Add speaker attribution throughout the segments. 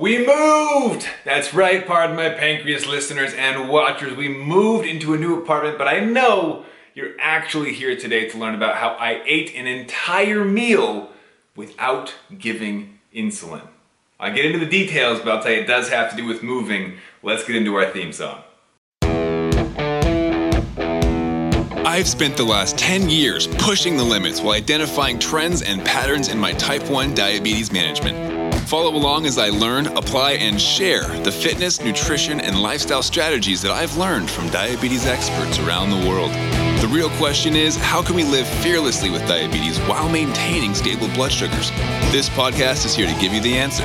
Speaker 1: We moved! That's right, pardon my pancreas listeners and watchers. We moved into a new apartment, but I know you're actually here today to learn about how I ate an entire meal without giving insulin. I'll get into the details, but I'll tell you it does have to do with moving. Let's get into our theme song. I've spent the last 10 years pushing the limits while identifying trends and patterns in my type 1 diabetes management. Follow along as I learn, apply, and share the fitness, nutrition, and lifestyle strategies that I've learned from diabetes experts around the world. The real question is how can we live fearlessly with diabetes while maintaining stable blood sugars? This podcast is here to give you the answer.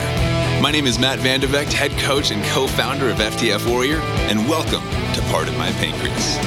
Speaker 1: My name is Matt Vande Vegte, head coach and co founder of FTF Warrior, and welcome to Pardon My Pancreas.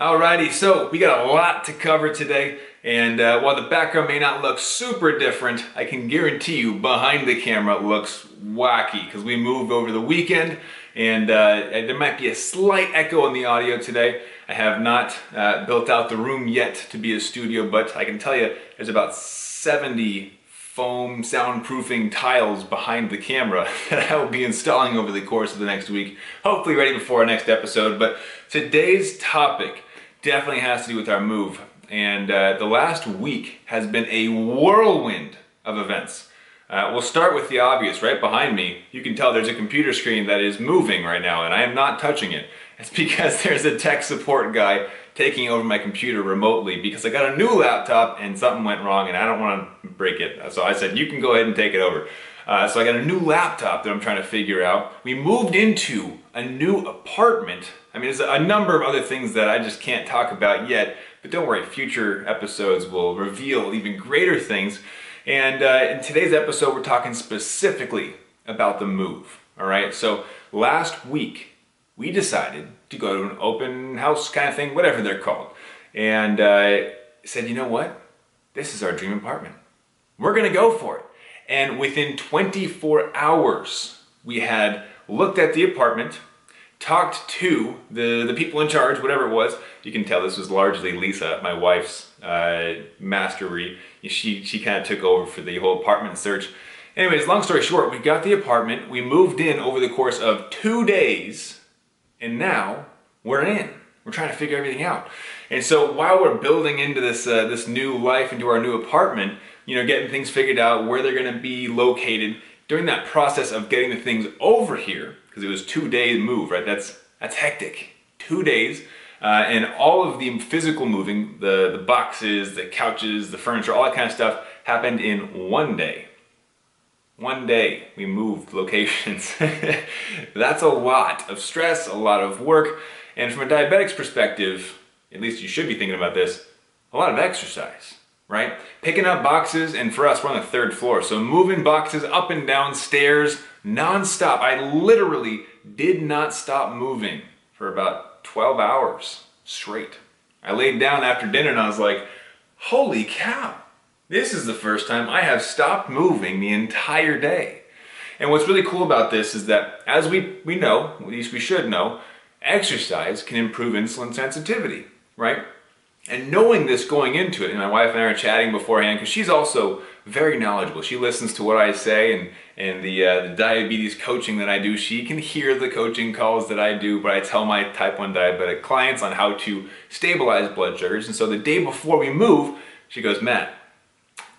Speaker 1: Alrighty, so we got a lot to cover today. And uh, while the background may not look super different, I can guarantee you behind the camera looks wacky because we moved over the weekend and, uh, there might be a slight echo in the audio today. I have not uh, built out the room yet to be a studio, but I can tell you there's about 70 foam soundproofing tiles behind the camera that I will be installing over the course of the next week, hopefully ready before our next episode. But today's topic definitely has to do with our move and uh, the last week has been a whirlwind of events. Uh, we'll start with the obvious. Right behind me, you can tell there's a computer screen that is moving right now, and I am not touching it. It's because there's a tech support guy taking over my computer remotely because I got a new laptop and something went wrong and I don't want to break it. So I said, you can go ahead and take it over. Uh, so I got a new laptop that I'm trying to figure out. We moved into a new apartment. I mean, there's a number of other things that I just can't talk about yet. But don't worry, future episodes will reveal even greater things. And uh, in today's episode, we're talking specifically about the move. All right, so last week we decided to go to an open house kind of thing, whatever they're called, and uh, said, you know what? This is our dream apartment. We're gonna go for it. And within 24 hours, we had looked at the apartment, talked to the, the people in charge, whatever it was. You can tell this was largely Lisa, my wife's uh, mastery. She, she kind of took over for the whole apartment search. Anyways, long story short, we got the apartment. We moved in over the course of two days, and now we're in. We're trying to figure everything out. And so while we're building into this uh, this new life, into our new apartment, you know, getting things figured out, where they're to be located, during that process of getting the things over here, because it was two days move, right? That's that's hectic. Two days. Uh, and all of the physical moving, the, the boxes, the couches, the furniture, all that kind of stuff happened in one day. One day we moved locations. That's a lot of stress, a lot of work, and from a diabetic's perspective, at least you should be thinking about this, a lot of exercise right? Picking up boxes, and for us, we're on the third floor, so moving boxes up and down stairs nonstop. I literally did not stop moving for about 12 hours straight. I laid down after dinner and I was like, holy cow, this is the first time I have stopped moving the entire day. And what's really cool about this is that, as we, we know, at least we should know, exercise can improve insulin sensitivity, right? And knowing this going into it, and my wife and I are chatting beforehand because she's also very knowledgeable. She listens to what I say and, and the, uh, the diabetes coaching that I do. She can hear the coaching calls that I do, but I tell my type 1 diabetic clients on how to stabilize blood sugars. And so the day before we move, she goes, Matt,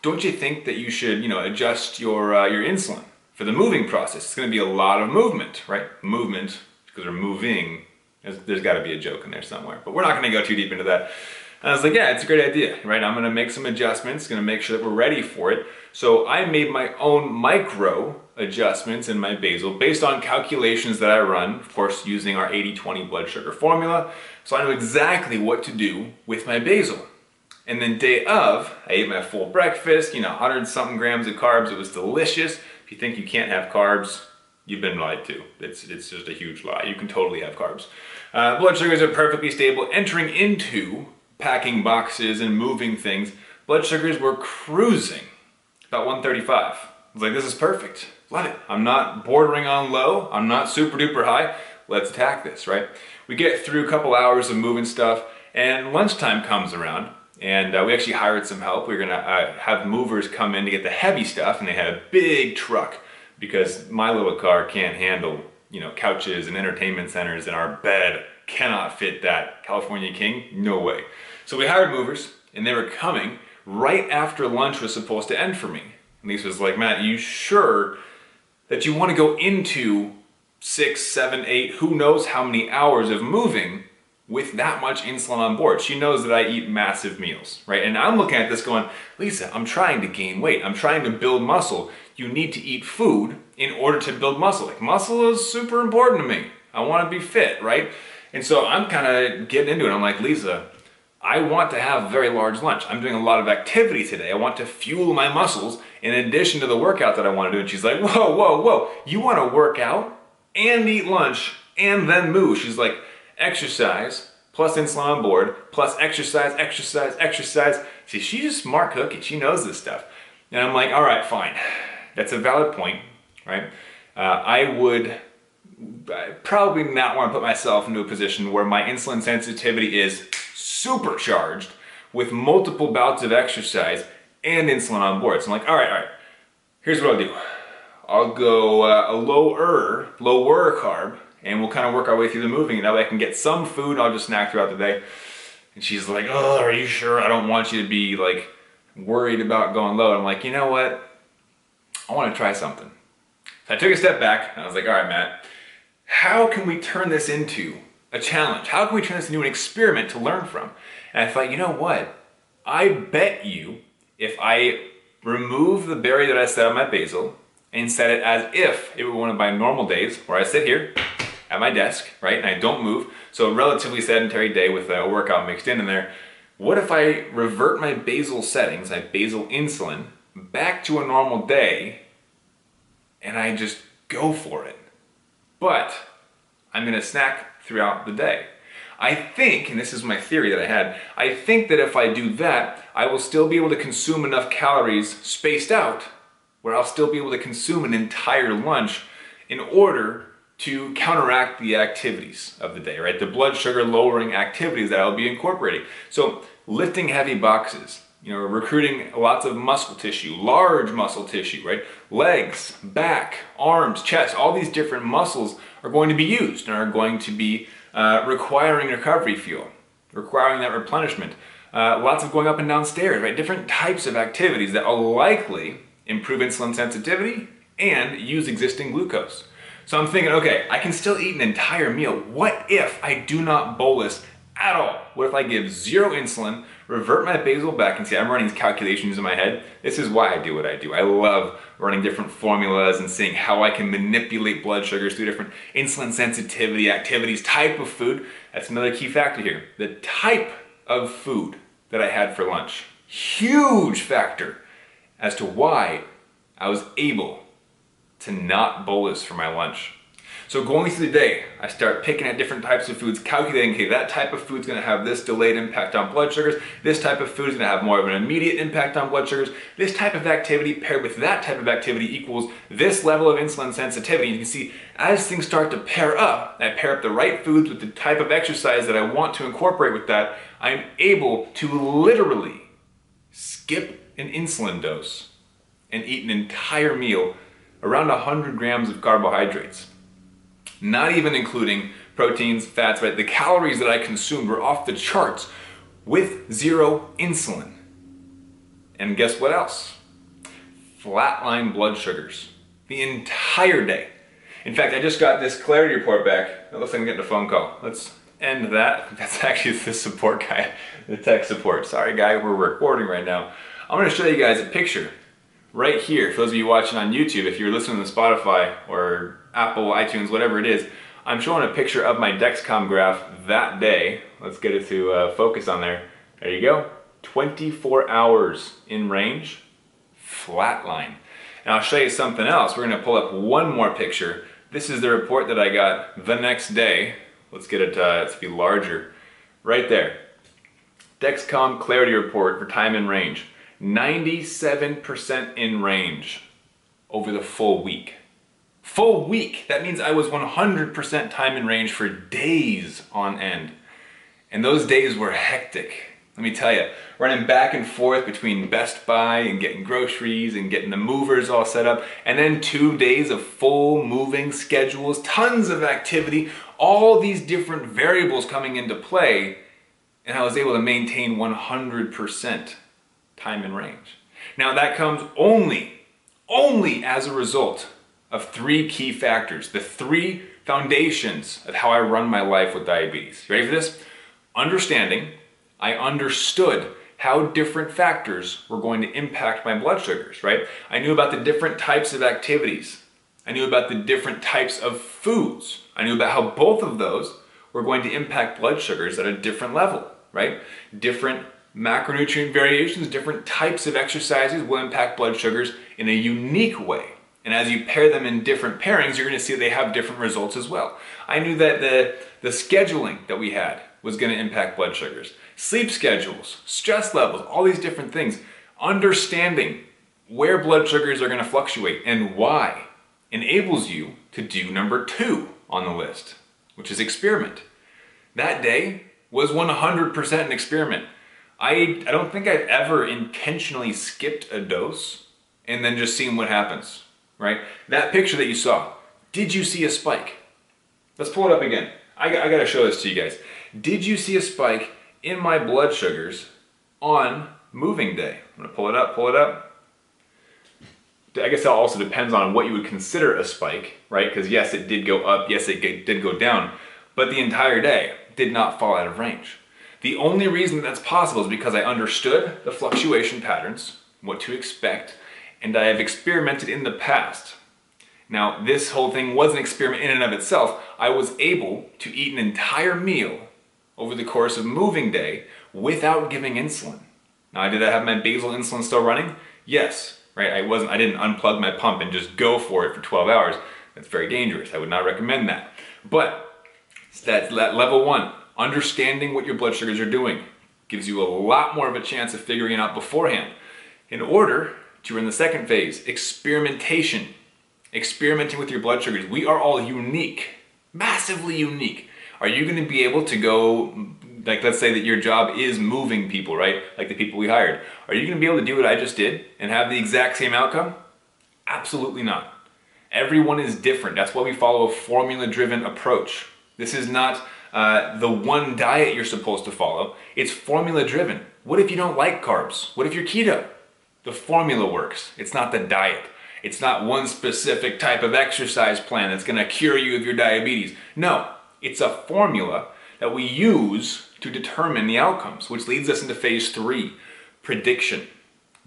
Speaker 1: don't you think that you should, you know, adjust your, uh, your insulin for the moving process? It's going to be a lot of movement, right? Movement, because we're moving. there's, there's got to be a joke in there somewhere, but we're not going to go too deep into that. And I was like, yeah, it's a great idea, right? I'm gonna make some adjustments, gonna make sure that we're ready for it. So I made my own micro adjustments in my basal based on calculations that I run, of course, using our 80-20 blood sugar formula. So I know exactly what to do with my basal. And then day of, I ate my full breakfast, you know, 100 something grams of carbs. It was delicious. If you think you can't have carbs, you've been lied to. It's, it's just a huge lie. You can totally have carbs. Uh, blood sugars are perfectly stable. Entering into packing boxes and moving things, blood sugars were cruising about 135. I was like, this is perfect. Love it. I'm not bordering on low. I'm not super duper high. Let's attack this, right? We get through a couple hours of moving stuff and lunchtime comes around and uh, we actually hired some help. We are gonna uh, have movers come in to get the heavy stuff and they had a big truck, because my little car can't handle, you know, couches and entertainment centers and our bed cannot fit that California King. No way. So we hired movers and they were coming right after lunch was supposed to end for me. And Lisa was like, Matt, you sure that you want to go into six, seven, eight, who knows how many hours of moving with that much insulin on board. She knows that I eat massive meals, right? And I'm looking at this going, Lisa, I'm trying to gain weight. I'm trying to build muscle. You need to eat food in order to build muscle. Like muscle is super important to me. I want to be fit, right? And so I'm kind of getting into it. I'm like, Lisa, I want to have a very large lunch. I'm doing a lot of activity today. I want to fuel my muscles in addition to the workout that I want to do. And she's like, whoa, whoa, whoa. You want to work out and eat lunch and then move? She's like, exercise plus insulin on board plus exercise, exercise, exercise. See, she's a smart cookie. She knows this stuff. And I'm like, all right, fine. That's a valid point, right? Uh, I would probably not want to put myself into a position where my insulin sensitivity is supercharged with multiple bouts of exercise and insulin on board. So I'm like, all right, all right, here's what I'll do. I'll go uh, a lower, lower carb, and we'll kind of work our way through the moving. And that way I can get some food. I'll just snack throughout the day. And she's like, oh, are you sure? I don't want you to be like worried about going low. I'm like, you know what? I want to try something. So I took a step back and I was like, all right, Matt, how can we turn this into a challenge? How can we turn this into an experiment to learn from? And I thought, you know what? I bet you if I remove the berry that I set on my basal and set it as if it were one of my normal days where I sit here at my desk, right, and I don't move, so a relatively sedentary day with a workout mixed in in there, what if I revert my basal settings, my basal insulin, back to a normal day and I just go for it? But I'm gonna snack throughout the day. I think, and this is my theory that I had, I think that if I do that, I will still be able to consume enough calories spaced out where I'll still be able to consume an entire lunch in order to counteract the activities of the day, right? The blood sugar lowering activities that I'll be incorporating. So lifting heavy boxes, you know, recruiting lots of muscle tissue, large muscle tissue, right? Legs, back, arms, chest, all these different muscles are going to be used and are going to be uh, requiring recovery fuel, requiring that replenishment. Uh, lots of going up and down stairs, right? Different types of activities that will likely improve insulin sensitivity and use existing glucose. So I'm thinking, okay, I can still eat an entire meal. What if I do not bolus at all? What if I give zero insulin, revert my basal back, and see, I'm running calculations in my head. This is why I do what I do. I love running different formulas and seeing how I can manipulate blood sugars through different insulin sensitivity activities, type of food. That's another key factor here. The type of food that I had for lunch. Huge factor as to why I was able to not bolus for my lunch. So going through the day, I start picking at different types of foods, calculating, okay, that type of food's gonna have this delayed impact on blood sugars, this type of food is gonna have more of an immediate impact on blood sugars, this type of activity paired with that type of activity equals this level of insulin sensitivity. And you can see as things start to pair up, I pair up the right foods with the type of exercise that I want to incorporate with that, I'm able to literally skip an insulin dose and eat an entire meal around 100 grams of carbohydrates not even including proteins, fats, right? The calories that I consumed were off the charts with zero insulin. And guess what else? Flatline blood sugars the entire day. In fact, I just got this clarity report back. It looks like I'm getting a phone call. Let's end that. That's actually the support guy, the tech support. Sorry, guy, we're recording right now. I'm gonna show you guys a picture right here. For those of you watching on YouTube, if you're listening to Spotify or Apple, iTunes, whatever it is, I'm showing a picture of my Dexcom graph that day. Let's get it to uh, focus on there. There you go. 24 hours in range, flat line. And I'll show you something else. We're gonna pull up one more picture. This is the report that I got the next day. Let's get it uh, to be larger. Right there. Dexcom clarity report for time in range. 97% in range over the full week. Full week. That means I was 100% time in range for days on end. And those days were hectic. Let me tell you, running back and forth between Best Buy and getting groceries and getting the movers all set up, and then two days of full moving schedules, tons of activity, all these different variables coming into play, and I was able to maintain 100% time and range. Now that comes only, only as a result of three key factors, the three foundations of how I run my life with diabetes. You ready for this? Understanding, I understood how different factors were going to impact my blood sugars, right? I knew about the different types of activities. I knew about the different types of foods. I knew about how both of those were going to impact blood sugars at a different level, right? Different macronutrient variations, different types of exercises will impact blood sugars in a unique way. And as you pair them in different pairings, you're to see they have different results as well. I knew that the, the scheduling that we had was to impact blood sugars. Sleep schedules, stress levels, all these different things. Understanding where blood sugars are to fluctuate and why enables you to do number two on the list, which is experiment. That day was 100% an experiment. I, I don't think I've ever intentionally skipped a dose and then just seen what happens, right? That picture that you saw, did you see a spike? Let's pull it up again. I, I gotta show this to you guys. Did you see a spike in my blood sugars on moving day? I'm gonna pull it up, pull it up. I guess that also depends on what you would consider a spike, right? Because yes, it did go up, yes, it did go down, but the entire day did not fall out of range. The only reason that's possible is because I understood the fluctuation patterns, what to expect, and I have experimented in the past. Now, this whole thing was an experiment in and of itself. I was able to eat an entire meal over the course of moving day without giving insulin. Now, did I have my basal insulin still running? Yes, right? I wasn't, I didn't unplug my pump and just go for it for 12 hours. That's very dangerous. I would not recommend that. But that's level one. Understanding what your blood sugars are doing gives you a lot more of a chance of figuring it out beforehand. In order to run the second phase, experimentation. Experimenting with your blood sugars. We are all unique, massively unique. Are you going to be able to go, like let's say that your job is moving people, right? Like the people we hired. Are you going to be able to do what I just did and have the exact same outcome? Absolutely not. Everyone is different. That's why we follow a formula driven approach. This is not uh, the one diet you're supposed to follow. It's formula driven. What if you don't like carbs? What if you're keto? The formula works. It's not the diet. It's not one specific type of exercise plan that's going to cure you of your diabetes. No, it's a formula that we use to determine the outcomes, which leads us into phase three prediction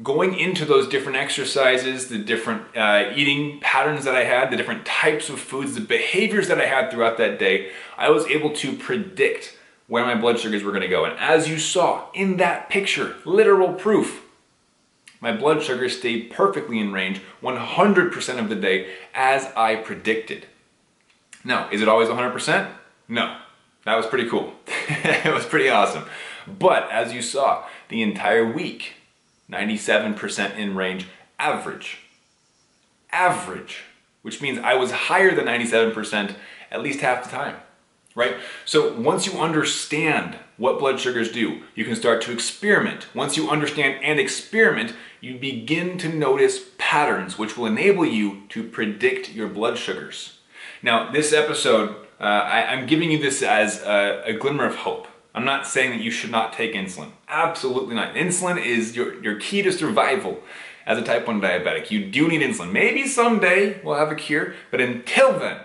Speaker 1: going into those different exercises, the different uh, eating patterns that I had, the different types of foods, the behaviors that I had throughout that day, I was able to predict where my blood sugars were going to go. And as you saw in that picture, literal proof, my blood sugar stayed perfectly in range 100% of the day as I predicted. Now, is it always 100%? No. That was pretty cool. it was pretty awesome. But as you saw, the entire week, 97% in range average. Average, which means I was higher than 97% at least half the time, right? So once you understand what blood sugars do, you can start to experiment. Once you understand and experiment, you begin to notice patterns which will enable you to predict your blood sugars. Now, this episode, uh, I, am giving you this as a, a glimmer of hope I'm not saying that you should not take insulin. Absolutely not. Insulin is your, your key to survival as a type 1 diabetic. You do need insulin. Maybe someday we'll have a cure, but until then,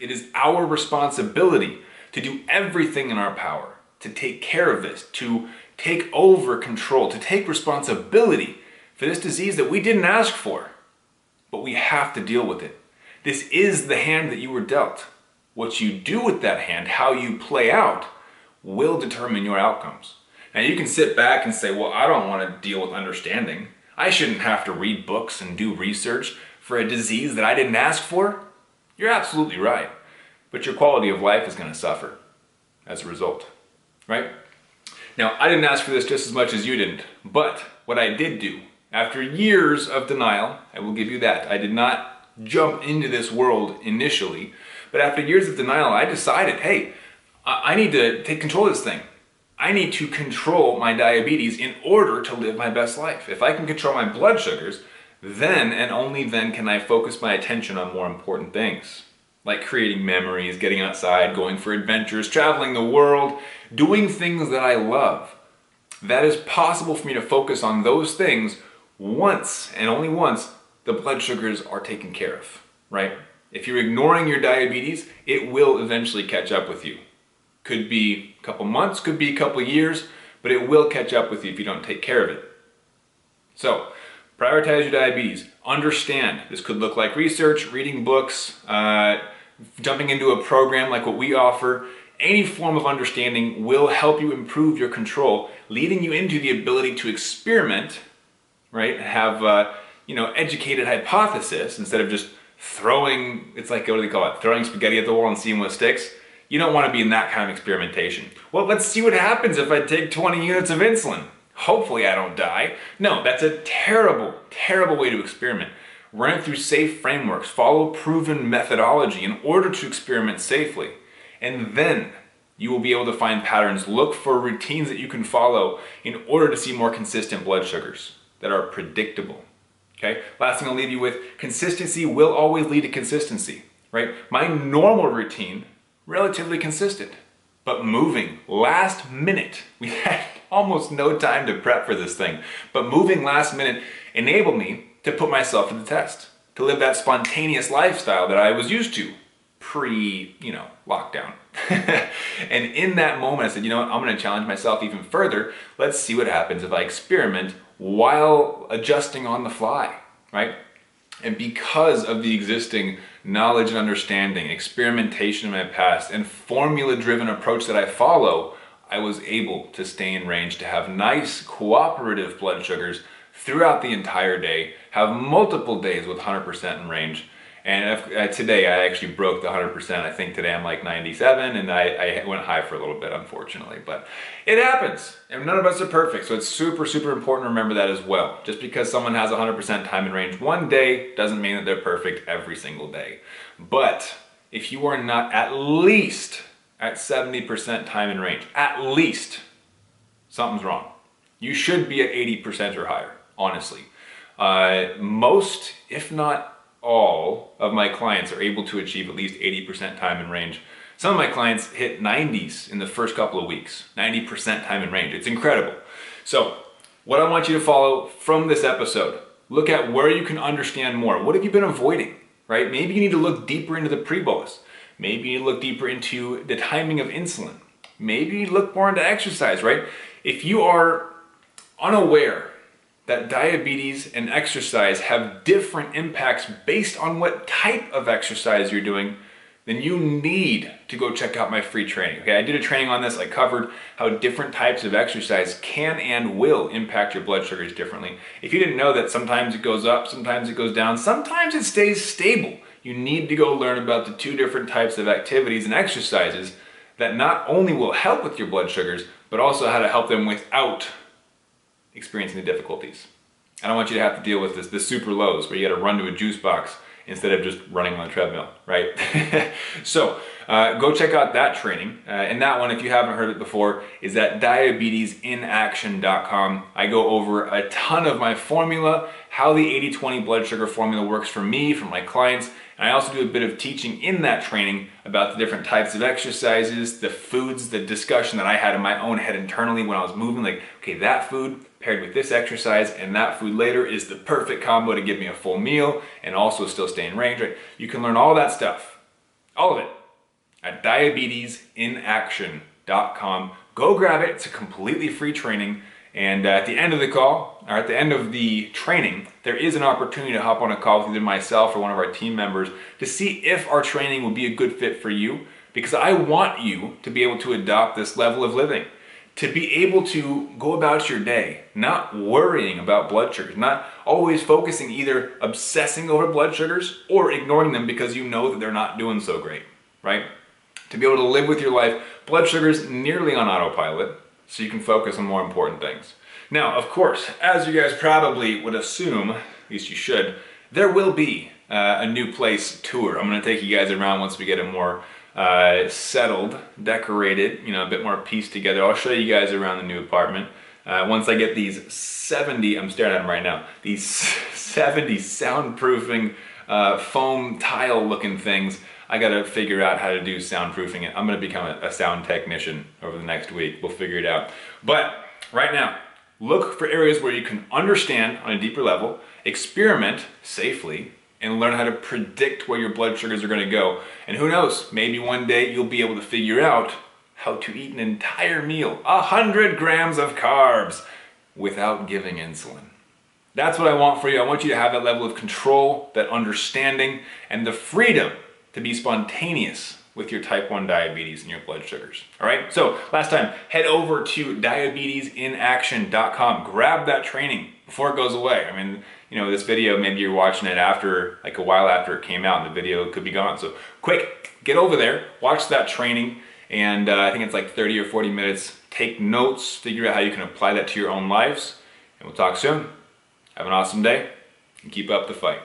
Speaker 1: it is our responsibility to do everything in our power to take care of this, to take over control, to take responsibility for this disease that we didn't ask for, but we have to deal with it. This is the hand that you were dealt. What you do with that hand, how you play out, will determine your outcomes. Now you can sit back and say, well, I don't want to deal with understanding. I shouldn't have to read books and do research for a disease that I didn't ask for. You're absolutely right. But your quality of life is going to suffer as a result, right? Now, I didn't ask for this just as much as you didn't, but what I did do, after years of denial, I will give you that. I did not jump into this world initially, but after years of denial, I decided, hey, I need to take control of this thing. I need to control my diabetes in order to live my best life. If I can control my blood sugars, then and only then can I focus my attention on more important things. Like creating memories, getting outside, going for adventures, traveling the world, doing things that I love. That is possible for me to focus on those things once and only once the blood sugars are taken care of, right? If you're ignoring your diabetes, it will eventually catch up with you. Could be a couple months, could be a couple years, but it will catch up with you if you don't take care of it. So, prioritize your diabetes. Understand this could look like research, reading books, uh, jumping into a program like what we offer. Any form of understanding will help you improve your control, leading you into the ability to experiment, right? Have uh, you know educated hypothesis instead of just throwing. It's like what do they call it? Throwing spaghetti at the wall and seeing what sticks. You don't want to be in that kind of experimentation. Well, let's see what happens if I take 20 units of insulin. Hopefully I don't die. No, that's a terrible, terrible way to experiment. Run it through safe frameworks, follow proven methodology in order to experiment safely. And then you will be able to find patterns. Look for routines that you can follow in order to see more consistent blood sugars that are predictable. Okay? Last thing I'll leave you with consistency will always lead to consistency, right? My normal routine relatively consistent. But moving last minute, we had almost no time to prep for this thing, but moving last minute enabled me to put myself to the test, to live that spontaneous lifestyle that I was used to pre, you know, lockdown. and in that moment, I said, you know what, I'm gonna challenge myself even further. Let's see what happens if I experiment while adjusting on the fly, right? And because of the existing knowledge and understanding, experimentation in my past, and formula driven approach that I follow, I was able to stay in range, to have nice cooperative blood sugars throughout the entire day, have multiple days with 100% in range, and if, uh, today I actually broke the 100%. I think today I'm like 97 and I, I went high for a little bit, unfortunately. But it happens. And none of us are perfect. So it's super, super important to remember that as well. Just because someone has 100% time in range one day doesn't mean that they're perfect every single day. But if you are not at least at 70% time in range, at least, something's wrong. You should be at 80% or higher, honestly. Uh, most, if not all of my clients are able to achieve at least 80% time in range. Some of my clients hit 90s in the first couple of weeks, 90% time in range. It's incredible. So, what I want you to follow from this episode, look at where you can understand more. What have you been avoiding, right? Maybe you need to look deeper into the pre-bolus. Maybe you look deeper into the timing of insulin. Maybe you look more into exercise, right? If you are unaware that diabetes and exercise have different impacts based on what type of exercise you're doing, then you need to go check out my free training. Okay, I did a training on this. I covered how different types of exercise can and will impact your blood sugars differently. If you didn't know that sometimes it goes up, sometimes it goes down, sometimes it stays stable. You need to go learn about the two different types of activities and exercises that not only will help with your blood sugars, but also how to help them without experiencing the difficulties. I don't want you to have to deal with this, the super lows where you got to run to a juice box instead of just running on a treadmill, right? so uh, go check out that training. Uh, and that one, if you haven't heard it before, is at diabetesinaction.com. I go over a ton of my formula, how the 80-20 blood sugar formula works for me, for my clients, and I also do a bit of teaching in that training about the different types of exercises, the foods, the discussion that I had in my own head internally when I was moving, like, okay, that food paired with this exercise and that food later is the perfect combo to give me a full meal and also still stay in range. Right? You can learn all that stuff, all of it, at diabetesinaction.com. Go grab it. It's a completely free training. And uh, at the end of the call, or at the end of the training, there is an opportunity to hop on a call with either myself or one of our team members to see if our training will be a good fit for you. Because I want you to be able to adopt this level of living, to be able to go about your day, not worrying about blood sugars, not always focusing either obsessing over blood sugars or ignoring them because you know that they're not doing so great, right? To be able to live with your life, blood sugars nearly on autopilot, so you can focus on more important things. Now, of course, as you guys probably would assume, at least you should, there will be uh, a new place tour. I'm going to take you guys around once we get a more uh, settled, decorated, you know, a bit more pieced together. I'll show you guys around the new apartment. Uh, once I get these 70, I'm staring at them right now, these 70 soundproofing uh, foam tile looking things, I gotta figure out how to do soundproofing it. I'm gonna become a, a sound technician over the next week. We'll figure it out. But right now, look for areas where you can understand on a deeper level, experiment safely, and learn how to predict where your blood sugars are to go. And who knows, maybe one day you'll be able to figure out how to eat an entire meal, a hundred grams of carbs, without giving insulin. That's what I want for you. I want you to have that level of control, that understanding, and the freedom to be spontaneous with your type 1 diabetes and your blood sugars. All right, so last time, head over to diabetesinaction.com, grab that training before it goes away. I mean, you know, this video, maybe you're watching it after, like a while after it came out, and the video could be gone. So quick, get over there, watch that training, and uh, I think it's like 30 or 40 minutes. Take notes, figure out how you can apply that to your own lives, and we'll talk soon. Have an awesome day, and keep up the fight.